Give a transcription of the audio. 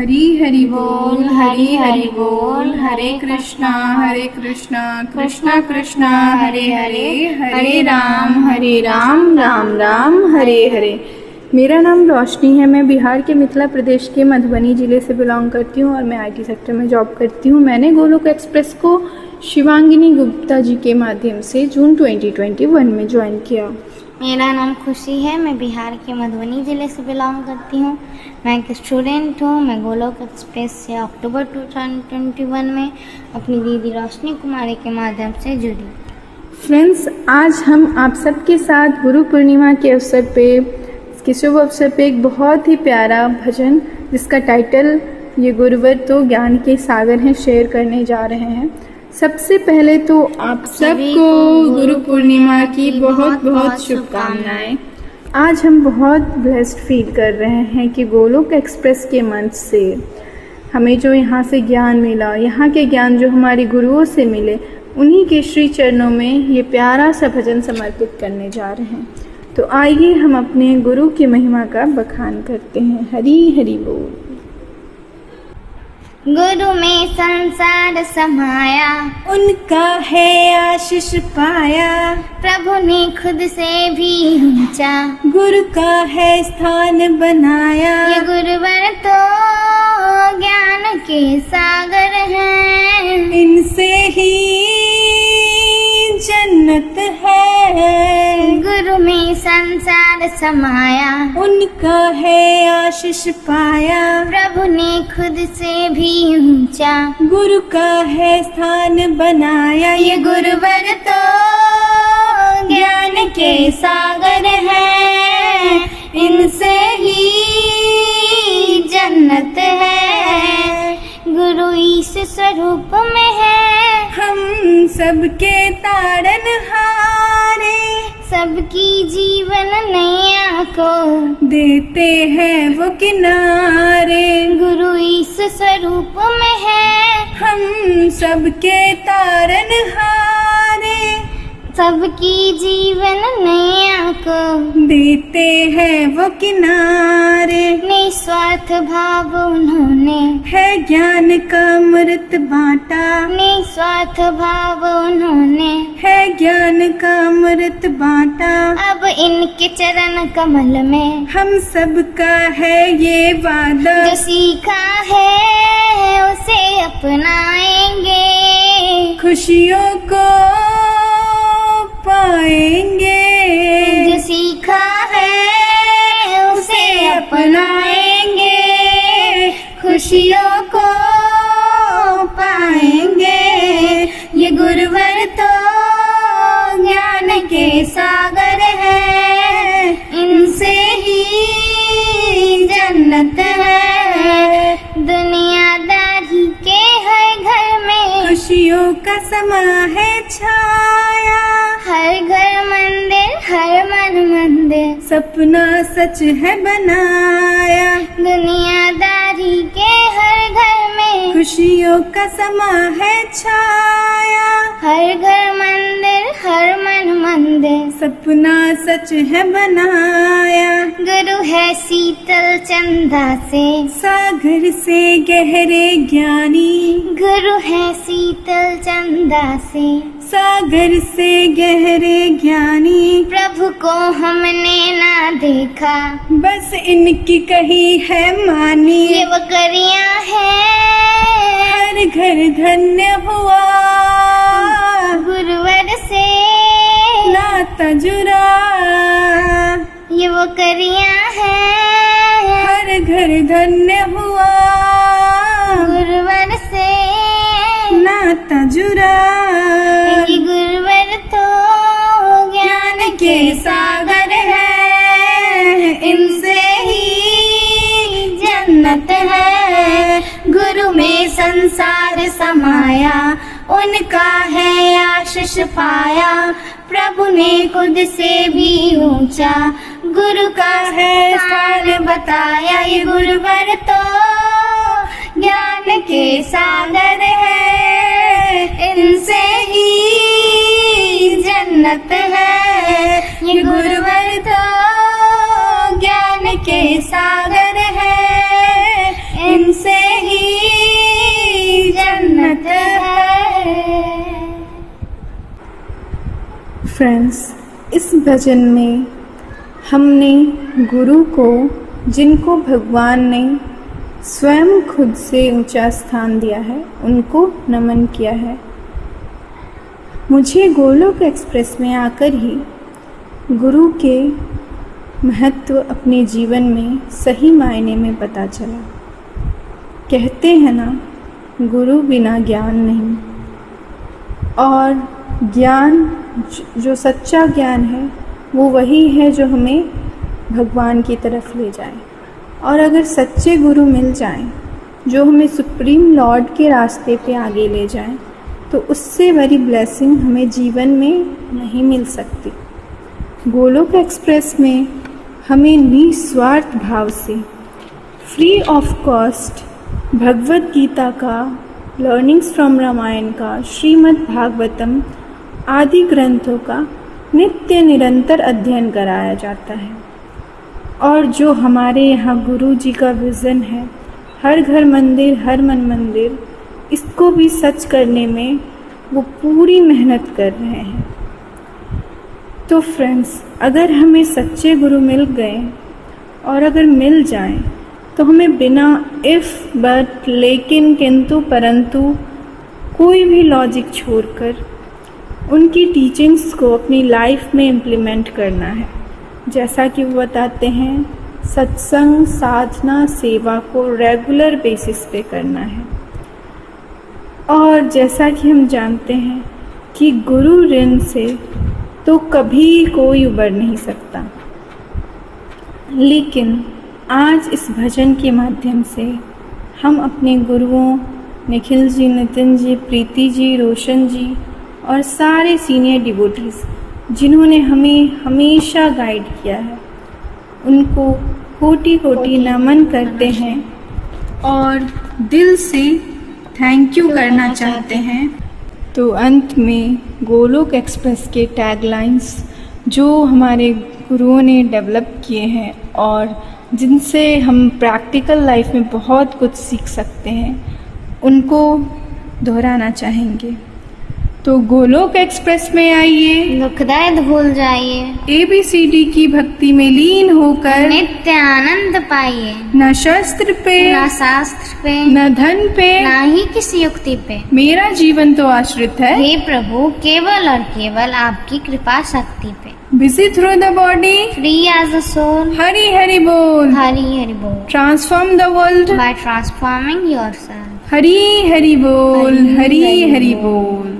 हरी हरि बोल हरी हरि बोल हरे कृष्णा हरे कृष्णा कृष्णा कृष्णा हरे हरे हरे राम हरे राम राम राम हरे हरे। मेरा नाम रोशनी है मैं बिहार के मिथिला प्रदेश के मधुबनी ज़िले से बिलोंग करती हूँ और मैं आईटी सेक्टर में जॉब करती हूँ। मैंने गोलोक एक्सप्रेस को शिवांगिनी गुप्ता जी के माध्यम से जून 2021 में ज्वाइन किया। मेरा नाम खुशी है, मैं बिहार के मधुबनी ज़िले से बिलोंग करती हूँ। मैं एक स्टूडेंट हूँ, मैं गोलोक एक्सप्रेस से अक्टूबर 2021 में अपनी दीदी रोशनी कुमारी के माध्यम से जुड़ी। फ्रेंड्स आज हम आप सबके साथ गुरु पूर्णिमा के अवसर पे, इसके शुभ अवसर पे एक बहुत ही प्यारा भजन, जिसका टाइटल ये गुरुवर तो ज्ञान के सागर हैं शेयर करने जा रहे हैं। सबसे पहले तो आप सबको गुरु पूर्णिमा की बहुत बहुत शुभकामनाएँ। आज हम बहुत ब्लेस्ड फील कर रहे हैं कि गोलोक एक्सप्रेस के मंच से। हमें जो यहाँ से ज्ञान मिला यहाँ के ज्ञान जो हमारे गुरुओं से मिले उन्हीं के श्री चरणों में ये प्यारा सा भजन समर्पित करने जा रहे हैं। तो आइए हम अपने गुरु की महिमा का बखान करते हैं। हरी हरी बोल। गुरु में संसार समाया। उनका है आशीष पाया। प्रभु ने खुद से भी ऊँचा। गुरु का है स्थान बनाया। ये गुरुवर तो ज्ञान के सागर हैं। इनसे ही जन्नत है। गुरु में संसार समाया। उनका है आशीष पाया। प्रभु ने खुद से भी ऊँचा। गुरु का है स्थान बनाया। ये गुरुवर तो ज्ञान के सागर है। इनसे ही जन्नत है। गुरु ईश स्वरूप में है। हम सबके तारन हारे सबकी जीवन नया को देते हैं वो किनारे। गुरु इस स्वरूप में है। हम सबके तारन हारे। सबकी जीवन नैया को देते हैं वो किनारे। निस्वार्थ भाव उन्होंने है ज्ञान का अमृत बांटा। निस्वार्थ भाव उन्होंने है ज्ञान का अमृत बांटा। अब इनके चरण कमल में हम सबका है ये वादा। जो सीखा है उसे अपनाएँगे। खुशियों को पाएँगे जो सीखा है उसे अपनाएँगे। खुशियों को पाएँगे। ये गुरुवर तो ज्ञान के सागर है। इनसे ही जन्नत है। दुनियादारी के हर घर में खुशियों का समा है छाया। सपना सच है बनाया। दुनियादारी के हर घर में खुशियों का समा है छाया। हर घर मंदिर हर मन मंदिर। सपना सच है बनाया। गुरु है शीतल चंदा से। सागर से गहरे ज्ञानी। गुरु है शीतल चंदा से। सागर से गहरे ज्ञानी। प्रभु को हमने ना देखा। बस इनकी कही है मानी। ये बकरियाँ है। हर घर धन्य हुआ। गुरुवर से। नाता जुड़ा ये बकरियाँ है। हर घर धन्य संसार समाया, उनका है आशीष पाया। प्रभु ने खुद से भी ऊँचा, गुरु का है स्थान बताया। ये गुरुवर तो ज्ञान के सागर है। इनसे ही जन्नत है। ये गुरुवर तो ज्ञान के सागर फ्रेंड्स इस भजन में हमने गुरु को, जिनको भगवान ने स्वयं खुद से ऊँचा स्थान दिया है, उनको नमन किया है। मुझे गोलोक एक्सप्रेस में आकर ही गुरु के महत्व अपने जीवन में सही मायने में पता चला। कहते हैं ना, गुरु बिना ज्ञान नहीं। और ज्ञान, जो सच्चा ज्ञान है, वो वही है जो हमें भगवान की तरफ़ ले जाए। और अगर सच्चे गुरु मिल जाएँ, जो हमें सुप्रीम लॉर्ड के रास्ते पे आगे ले जाएँ तो उससे बड़ी ब्लेसिंग हमें जीवन में नहीं मिल सकती। गोलोक एक्सप्रेस में हमें निस्वार्थ भाव से free of cost Bhagavad Gita का लर्निंग्स फ्रॉम रामायण का, श्रीमद् भागवतम आदि ग्रंथों का नित्य निरंतर अध्ययन कराया जाता है। और जो हमारे यहाँ गुरु जी का विज़न है, हर घर मंदिर, हर मन मंदिर, इसको भी सच करने में वो पूरी मेहनत कर रहे हैं। तो फ्रेंड्स अगर हमें सच्चे गुरु मिल गए और अगर मिल जाए तो हमें बिना इफ़ बट लेकिन, किंतु, परंतु कोई भी लॉजिक छोड़कर उनकी टीचिंग्स को अपनी लाइफ में इम्प्लीमेंट करना है। जैसा कि वो बताते हैं, सत्संग, साधना, सेवा को रेगुलर बेसिस पे करना है। और जैसा कि हम जानते हैं कि गुरु ऋण से तो कभी कोई उबर नहीं सकता। लेकिन आज इस भजन के माध्यम से हम अपने गुरुओं, निखिल जी, नितिन जी, प्रीति जी, रोशन जी और सारे सीनियर डिवोटीज जिन्होंने हमें हमेशा गाइड किया है उनको कोटि कोटि नमन करते हैं और दिल से थैंक यू करना चाहते हैं। तो अंत में गोलोक एक्सप्रेस के टैगलाइंस जो हमारे गुरुओं ने डेवलप किए हैं और जिनसे हम प्रैक्टिकल लाइफ में बहुत कुछ सीख सकते हैं उनको दोहराना चाहेंगे। तो गोलोक एक्सप्रेस में आइए। दुखदायद भूल जाइए। ए बी सी डी की भक्ति में लीन होकर नित्य आनंद पाइए। न शस्त्र पे न शास्त्र पे न धन पे। न ही किसी युक्ति पे। मेरा जीवन तो आश्रित है। हे प्रभु केवल और केवल आपकी कृपा शक्ति पे। Busy through the body free as a soul Hari Hari बोल। हरी हरि बोल। Transform the world by transforming your yourself Hari Hari बोल। हरी हरी। बोल।